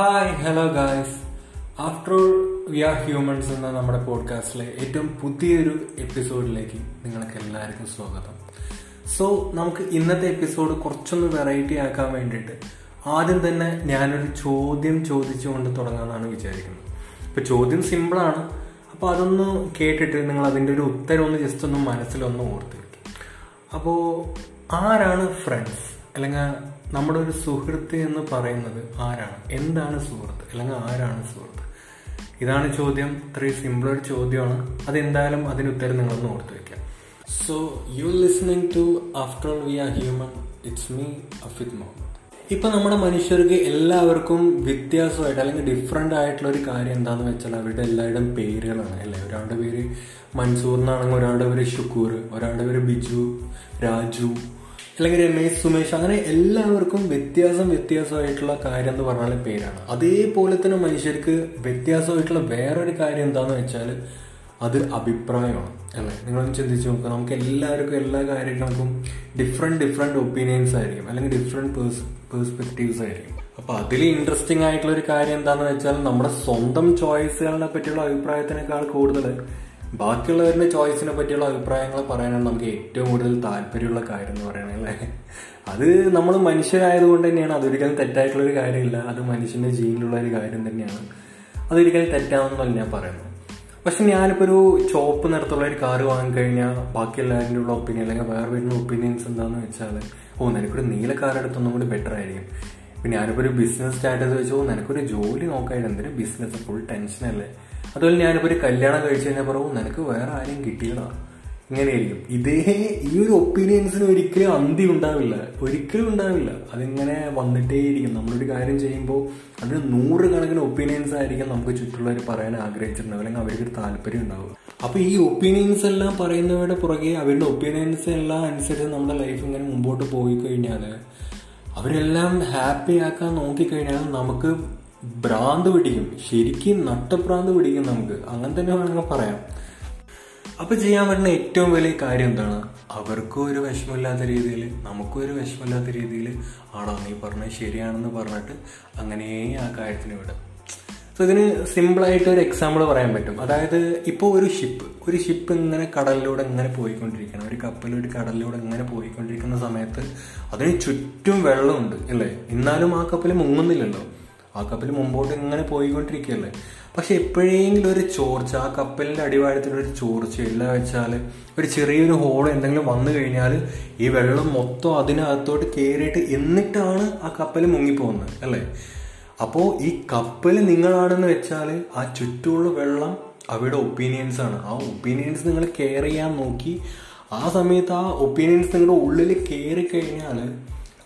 Hi hello guys after all we are humans എന്ന നമ്മുടെ പോഡ്കാസ്റ്റിലെ ഏറ്റവും പുതിയൊരു എപ്പിസോഡിലേക്ക് നിങ്ങൾക്ക് എല്ലാവർക്കും സ്വാഗതം. സോ നമുക്ക് ഇന്നത്തെ എപ്പിസോഡ് കുറച്ചൊന്ന് വെറൈറ്റി ആക്കാൻ വേണ്ടിയിട്ട് ആദ്യം തന്നെ ഞാനൊരു ചോദ്യം ചോദിച്ചുകൊണ്ട് തുടങ്ങാമെന്നാണ് വിചാരിക്കുന്നത്. ഇപ്പോൾ ചോദ്യം സിമ്പിളാണ് അപ്പോൾ അതൊന്ന് കേട്ടിട്ട് നിങ്ങൾ അതിന്റെ ഒരു ഉത്തരം ഒന്ന് ജസ്റ്റ് ഒന്ന് മനസ്സിലൊന്ന് ഓർത്തിരിക്കും. അപ്പോൾ അപ്പോ ആരാണ് ഫ്രണ്ട്സ് അല്ലെങ്കിൽ നമ്മുടെ ഒരു സുഹൃത്ത് എന്ന് പറയുന്നത് ആരാണ്? എന്താണ് സുഹൃത്ത്? അല്ലെങ്കിൽ ആരാണ് സുഹൃത്ത്? ഇതാണ് ചോദ്യം. ഇത്രയും സിമ്പിൾ ഒരു ചോദ്യമാണ്. അതെന്തായാലും അതിന് ഉത്തരം നിങ്ങളൊന്ന് ഓർത്ത് വെക്കാം so you listening to after we are human it's me Afid Muhammad ഇപ്പൊ നമ്മുടെ മനുഷ്യർക്ക് എല്ലാവർക്കും വ്യത്യാസമായിട്ട് അല്ലെങ്കിൽ ഡിഫറെന്റ് ആയിട്ടുള്ള ഒരു കാര്യം എന്താണെന്ന് വെച്ചാൽ അവരുടെ എല്ലാവരുടെയും പേരുകളാണ് അല്ലേ? ഒരാളുടെ പേര് മൻസൂർ എന്നാണെങ്കിൽ ഒരാളുടെ പേര് ഷുക്കൂർ ഒരാളുടെ പേര് ബിജു രാജു അല്ലെങ്കിൽ രമേശ് സുമേഷ് അങ്ങനെ എല്ലാവർക്കും വ്യത്യാസം വ്യത്യാസമായിട്ടുള്ള കാര്യം എന്ന് പറഞ്ഞാൽ പേരാണ്. അതേപോലെ തന്നെ മനുഷ്യർക്ക് വ്യത്യാസമായിട്ടുള്ള വേറൊരു കാര്യം എന്താന്ന് വെച്ചാൽ അത് അഭിപ്രായമാണ്. അല്ലേ? നിങ്ങളൊന്ന് ചിന്തിച്ച് നോക്കുക നമുക്ക് എല്ലാവർക്കും എല്ലാ കാര്യങ്ങൾക്കും ഡിഫറെന്റ് ഡിഫറെന്റ് ഒപ്പീനിയൻസ് ആയിരിക്കും. അല്ലെങ്കിൽ ഡിഫറെന്റ് പേഴ്സ് പേഴ്സ്പെക്റ്റീവ്സ് ആയിരിക്കും. അപ്പൊ അതിൽ ഇൻട്രസ്റ്റിംഗ് ആയിട്ടുള്ള ഒരു കാര്യം എന്താണെന്ന് വെച്ചാൽ നമ്മുടെ സ്വന്തം ചോയ്സുകളെ പറ്റിയുള്ള അഭിപ്രായത്തിനേക്കാൾ കൂടുതൽ ബാക്കിയുള്ളവരുടെ ചോയ്സിനെ പറ്റിയുള്ള അഭിപ്രായങ്ങൾ പറയാനാണ് നമുക്ക് ഏറ്റവും കൂടുതൽ താല്പര്യമുള്ള കാര്യം എന്ന് പറയുന്നത് അല്ലേ? അത് നമ്മൾ മനുഷ്യരായതുകൊണ്ട് തന്നെയാണ്. അതൊരിക്കലും തെറ്റായിട്ടുള്ള ഒരു കാര്യമില്ല. അത് മനുഷ്യന്റെ ജീനിലുള്ള ഒരു കാര്യം തന്നെയാണ്. അതൊരിക്കലും തെറ്റാണെന്നല്ല ഞാൻ പറയുന്നത്. പക്ഷെ ഞാനിപ്പോൾ ഒരു ചോപ്പ് നിറത്തുള്ള ഒരു കാറ് വാങ്ങിക്കഴിഞ്ഞാൽ ബാക്കി ഉള്ള ഒപ്പീനിയൻ അല്ലെങ്കിൽ വേറെ വരുന്ന ഒപ്പീനിയൻസ് എന്താന്ന് വെച്ചാൽ ഓ നിനക്കൊരു നീല കാർ എടുത്തൊന്നും കൂടി ബെറ്റർ ആയിരിക്കും. പിന്നെ ഞാനിപ്പോൾ ഒരു ബിസിനസ് സ്റ്റാർട്ട് ചെയ്ത് നിനക്കൊരു ജോലി നോക്കാനായിട്ട് എന്തിനും ബിസിനസ് ഫുൾ ടെൻഷൻ അല്ലേ? അതുപോലെ ഞാനിപ്പോ ഒരു കല്യാണം കഴിച്ചു കഴിഞ്ഞാൽ നിനക്ക് വേറെ ആരെയും കിട്ടിയതാ ഇങ്ങനെയായിരിക്കും. ഇതേ ഈ ഒരു ഒപ്പീനിയൻസിന് ഒരിക്കലും അന്തി ഉണ്ടാവില്ല. ഒരിക്കലും ഉണ്ടാവില്ല. അതിങ്ങനെ വന്നിട്ടേയിരിക്കും. നമ്മളൊരു കാര്യം ചെയ്യുമ്പോൾ അതിന് നൂറുകണക്കിന് ഒപ്പീനിയൻസ് ആയിരിക്കും നമുക്ക് ചുറ്റുള്ളവർ പറയാൻ ആഗ്രഹിച്ചിട്ടുണ്ടാവും അല്ലെങ്കിൽ അവർക്ക് ഒരു താല്പര്യം ഉണ്ടാവും അപ്പൊ ഈ ഒപ്പീനിയൻസ് എല്ലാം പറയുന്നവരുടെ പുറകെ അവരുടെ ഒപ്പീനിയൻസ് എല്ലാം അനുസരിച്ച് നമ്മുടെ ലൈഫ് ഇങ്ങനെ മുമ്പോട്ട് പോയി കഴിഞ്ഞാൽ അവരെല്ലാം ഹാപ്പി ആക്കാൻ നോക്കിക്കഴിഞ്ഞാൽ നമുക്ക് ഭ്രാന്ത് പിടിക്കും. ശരിക്കും നട്ടഭ്രാന്ത് പിടിക്കും നമുക്ക്. അങ്ങനെ തന്നെ വേണമെങ്കിൽ പറയാം. അപ്പൊ ചെയ്യാൻ പറ്റുന്ന ഏറ്റവും വലിയ കാര്യം എന്താണ്? അവർക്കും ഒരു വിഷമമില്ലാത്ത രീതിയിൽ നമുക്കും ഒരു വിഷമമില്ലാത്ത രീതിയിൽ ആണോ നീ പറഞ്ഞത് ശരിയാണെന്ന് പറഞ്ഞിട്ട് അങ്ങനെ ആ കാര്യത്തിന് വിടും. സോ ഇതിന് സിമ്പിളായിട്ട് ഒരു എക്സാമ്പിൾ പറയാൻ പറ്റും. അതായത് ഇപ്പോൾ ഒരു ഷിപ്പ് ഒരു ഷിപ്പ് ഇങ്ങനെ കടലിലൂടെ ഇങ്ങനെ പോയിക്കൊണ്ടിരിക്കണം. ഒരു കപ്പൽ ഒരു കടലിലൂടെ ഇങ്ങനെ പോയിക്കൊണ്ടിരിക്കുന്ന സമയത്ത് അതിന് ചുറ്റും വെള്ളമുണ്ട് അല്ലേ? എന്നാലും ആ കപ്പൽ മുങ്ങുന്നില്ലല്ലോ. ആ കപ്പൽ മുമ്പോട്ട് ഇങ്ങനെ പോയിക്കൊണ്ടിരിക്കുകയല്ലേ? പക്ഷെ എപ്പോഴെങ്കിലും ഒരു ചോർച്ച ആ കപ്പലിന്റെ അടിവാരത്തിൽ ഒരു ചോർച്ച ഇല്ല വെച്ചാൽ ഒരു ചെറിയൊരു ഹോൾ എന്തെങ്കിലും വന്നു കഴിഞ്ഞാൽ ഈ വെള്ളം മൊത്തം അതിനകത്തോട്ട് കയറിയിട്ട് എന്നിട്ടാണ് ആ കപ്പൽ മുങ്ങിപ്പോകുന്നത് അല്ലേ? അപ്പോൾ ഈ കപ്പൽ നിങ്ങളാണെന്ന് വെച്ചാൽ ആ ചുറ്റുമുള്ള വെള്ളം അവരുടെ ഒപ്പീനിയൻസ് ആണ്. ആ ഒപ്പീനിയൻസ് നിങ്ങൾ കെയർ ചെയ്യാൻ നോക്കി. ആ സമയത്ത് ആ ഒപ്പീനിയൻസ് നിങ്ങളുടെ ഉള്ളിൽ കയറി കഴിഞ്ഞാൽ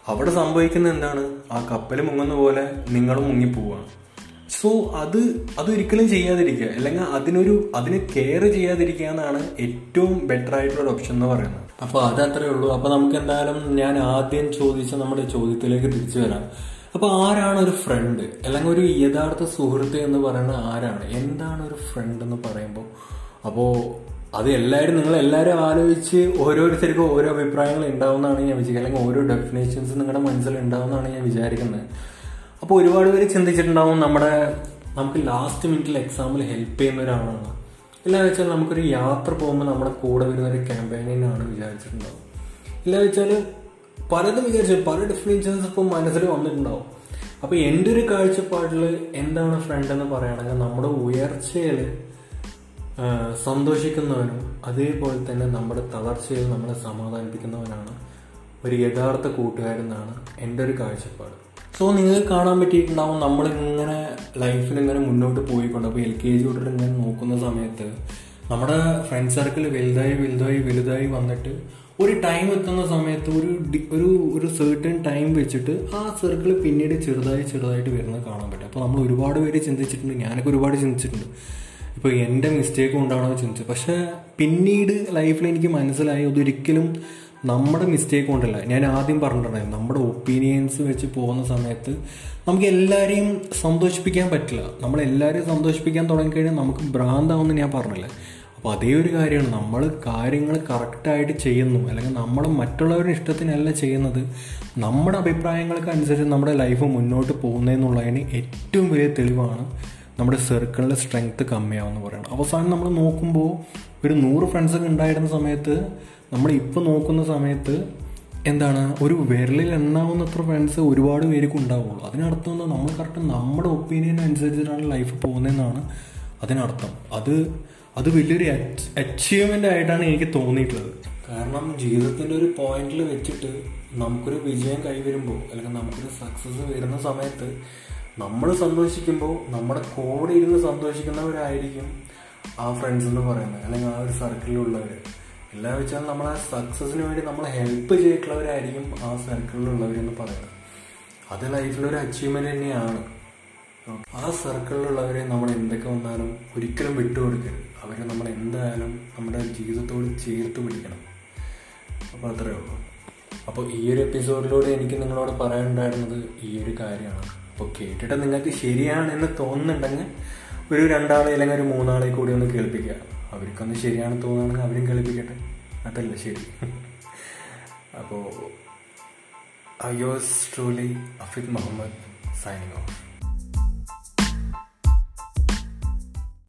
അവിടെ സംഭവിക്കുന്ന എന്താണ്? ആ കപ്പൽ മുങ്ങുന്ന പോലെ നിങ്ങളും മുങ്ങിപ്പോവാണ് സോ അത് അതൊരിക്കലും ചെയ്യാതിരിക്കുക. അല്ലെങ്കിൽ അതിനൊരു അതിന് കെയർ ചെയ്യാതിരിക്കുക എന്നാണ് ഏറ്റവും ബെറ്റർ ആയിട്ടുള്ള ഓപ്ഷൻ എന്ന് പറയുന്നത്. അപ്പോൾ അത് അത്രേ ഉള്ളൂ. അപ്പോൾ നമുക്ക് എന്തായാലും ഞാൻ ആദ്യം ചോദിച്ച നമ്മുടെ ചോദ്യത്തിലേക്ക് തിരിച്ചു വരാം. അപ്പോൾ ആരാണ് ഒരു ഫ്രണ്ട് അല്ലെങ്കിൽ ഒരു യഥാർത്ഥ സുഹൃത്ത് എന്ന് പറയുന്നത് ആരാണ്? എന്താണ് ഒരു ഫ്രണ്ട് എന്ന് പറയുമ്പോൾ അപ്പോ അത് എല്ലാവരും നിങ്ങൾ എല്ലാവരും ആലോചിച്ച് ഓരോരുത്തർക്കും ഓരോ അഭിപ്രായങ്ങൾ ഉണ്ടാവുന്നതാണ് ഞാൻ വിചാരിക്കുന്നത്. അല്ലെങ്കിൽ ഓരോ ഡെഫിനേഷൻസ് നിങ്ങളുടെ മനസ്സിൽ ഉണ്ടാവുന്നതാണ് ഞാൻ വിചാരിക്കുന്നത്. അപ്പോൾ ഒരുപാട് പേര് ചിന്തിച്ചിട്ടുണ്ടാവും നമ്മുടെ നമുക്ക് ലാസ്റ്റ് മിനിറ്റിൽ എക്സാമിൽ ഹെൽപ്പ് ചെയ്യുന്ന ഒരാളാണ്. ഇല്ല വെച്ചാൽ നമുക്കൊരു യാത്ര പോകുമ്പോൾ നമ്മുടെ കൂടെ വരുന്ന ഒരു ക്യാമ്പയിനാണ് വിചാരിച്ചിട്ടുണ്ടാവും. ഇല്ല വെച്ചാൽ പലതും വിചാരിച്ചു പല ഡെഫിനേഷൻസ് ഇപ്പോൾ മനസ്സിൽ വന്നിട്ടുണ്ടാവും. അപ്പോൾ എന്റെ ഒരു കാഴ്ചപ്പാടിൽ എന്താണ് ഫ്രണ്ട് എന്ന് പറയുകയാണെങ്കിൽ നമ്മുടെ ഉയർച്ചയിൽ സന്തോഷിക്കുന്നവനും അതേപോലെ തന്നെ നമ്മുടെ തളർച്ചയിൽ നമ്മളെ സമാധാനിപ്പിക്കുന്നവനാണ് ഒരു യഥാർത്ഥ കൂട്ടുകാരെന്നാണ് എന്റെ ഒരു കാഴ്ചപ്പാട്. സോ നിങ്ങൾക്ക് കാണാൻ പറ്റിയിട്ടുണ്ടാവും നമ്മളിങ്ങനെ ലൈഫിൽ ഇങ്ങനെ മുന്നോട്ട് പോയിക്കൊണ്ട് അപ്പോൾ എൽ കെ ജി തൊട്ടിട്ട് ഇങ്ങനെ നോക്കുന്ന സമയത്ത് നമ്മുടെ ഫ്രണ്ട് സർക്കിൾ വലുതായി വലുതായി വലുതായി വന്നിട്ട് ഒരു ടൈം എത്തുന്ന സമയത്ത് ഒരു ഒരു ഒരു സെർട്ടൺ ടൈം വെച്ചിട്ട് ആ സർക്കിൾ പിന്നീട് ചെറുതായി ചെറുതായിട്ട് വരുന്നത് കാണാൻ പറ്റും. അപ്പോൾ നമ്മൾ ഒരുപാട് പേര് ചിന്തിച്ചിട്ടുണ്ട് ഞാനൊക്കെ ഒരുപാട് ചിന്തിച്ചിട്ടുണ്ട്. ഇപ്പോൾ എന്റെ മിസ്റ്റേക്ക് കൊണ്ടാണോ ചിന്തിച്ചു പക്ഷെ പിന്നീട് ലൈഫിൽ എനിക്ക് മനസ്സിലായി അതൊരിക്കലും നമ്മുടെ മിസ്റ്റേക്ക് കൊണ്ടല്ല. ഞാൻ ആദ്യം പറഞ്ഞിട്ടുണ്ടായിരുന്നു നമ്മുടെ ഒപ്പീനിയൻസ് വെച്ച് പോകുന്ന സമയത്ത് നമുക്ക് എല്ലാവരെയും സന്തോഷിപ്പിക്കാൻ പറ്റില്ല. നമ്മളെല്ലാവരെയും സന്തോഷിപ്പിക്കാൻ തുടങ്ങിക്കഴിഞ്ഞാൽ നമുക്ക് ഭ്രാന്താവുമെന്ന് ഞാൻ പറഞ്ഞില്ല. അപ്പോൾ അതേ ഒരു കാര്യമാണ് നമ്മൾ കാര്യങ്ങൾ കറക്റ്റായിട്ട് ചെയ്യുന്നു അല്ലെങ്കിൽ നമ്മൾ മറ്റുള്ളവരുടെ ഇഷ്ടത്തിനല്ല ചെയ്യുന്നത് നമ്മുടെ അഭിപ്രായങ്ങൾക്ക് അനുസരിച്ച് നമ്മുടെ ലൈഫ് മുന്നോട്ട് പോകുന്നതെന്നുള്ളതിന് ഏറ്റവും വലിയ തെളിവാണ് നമ്മുടെ സർക്കിളിന്റെ സ്ട്രെങ്ത്ത് കമ്മിയാവുമെന്ന് പറയണം. അവസാനം നമ്മൾ നോക്കുമ്പോൾ ഒരു നൂറ് ഫ്രണ്ട്സൊക്കെ ഉണ്ടായിരുന്ന സമയത്ത് നമ്മൾ ഇപ്പോൾ നോക്കുന്ന സമയത്ത് എന്താണ് ഒരു വിരലിൽ എണ്ണാവുന്നത്ര ഫ്രണ്ട്സ് ഒരുപാട് പേർക്ക് ഉണ്ടാവുള്ളൂ. അതിനർത്ഥം എന്താ നമ്മൾ കറക്റ്റ് നമ്മുടെ ഒപ്പീനിയൻ അനുസരിച്ചിട്ടാണ് ലൈഫ് പോകുന്നതെന്നാണ് അതിനർത്ഥം. അത് അത് വലിയൊരു അച്ചീവ്മെന്റ് ആയിട്ടാണ് എനിക്ക് തോന്നിയിട്ടുള്ളത്. കാരണം ജീവിതത്തിന്റെ ഒരു പോയിന്റിൽ വെച്ചിട്ട് നമുക്കൊരു വിജയം കൈവരുമ്പോൾ അല്ലെങ്കിൽ നമുക്കൊരു സക്സസ് വരുന്ന സമയത്ത് നമ്മൾ സന്തോഷിക്കുമ്പോൾ നമ്മുടെ കൂടെ ഇരുന്ന് സന്തോഷിക്കുന്നവരായിരിക്കും ആ ഫ്രണ്ട്സ് എന്ന് പറയുന്നത്. അല്ലെങ്കിൽ ആ ഒരു സർക്കിളിലുള്ളവർ എല്ലാ വെച്ചാൽ നമ്മൾ ആ സക്സസിന് വേണ്ടി നമ്മൾ ഹെൽപ്പ് ചെയ്തിട്ടുള്ളവരായിരിക്കും ആ സർക്കിളിലുള്ളവരെന്ന് പറയുന്നത്. അത് ലൈഫിലൊരു അച്ചീവ്മെന്റ് തന്നെയാണ്. ആ സർക്കിളിലുള്ളവരെ നമ്മൾ എന്തൊക്കെ വന്നാലും ഒരിക്കലും വിട്ടുകൊടുക്കരുത്. അവരെ നമ്മൾ എന്തായാലും നമ്മുടെ ജീവിതത്തോട് ചേർത്ത് പിടിക്കണം. അപ്പോൾ അത്രയേ ഉള്ളൂ. അപ്പോൾ ഈ ഒരു എപ്പിസോഡിലൂടെ എനിക്ക് നിങ്ങളോട് പറയാനുണ്ടായിരുന്നത് ഈ ഒരു കാര്യമാണ്. അപ്പോൾ കേട്ടിട്ട് നിങ്ങൾക്ക് ശരിയാണെന്ന് തോന്നുന്നുണ്ടെങ്കിൽ ഒരു രണ്ടാളെ അല്ലെങ്കിൽ ഒരു മൂന്നാളെ കൂടി ഒന്ന് കേൾപ്പിക്കുക. അവർക്കൊന്ന് ശരിയാണെന്ന് തോന്നുകയാണെങ്കിൽ അവരും കേൾപ്പിക്കട്ടെ. അതല്ല ശരി. അപ്പോൾ I yours truly Afid Muhammad signing off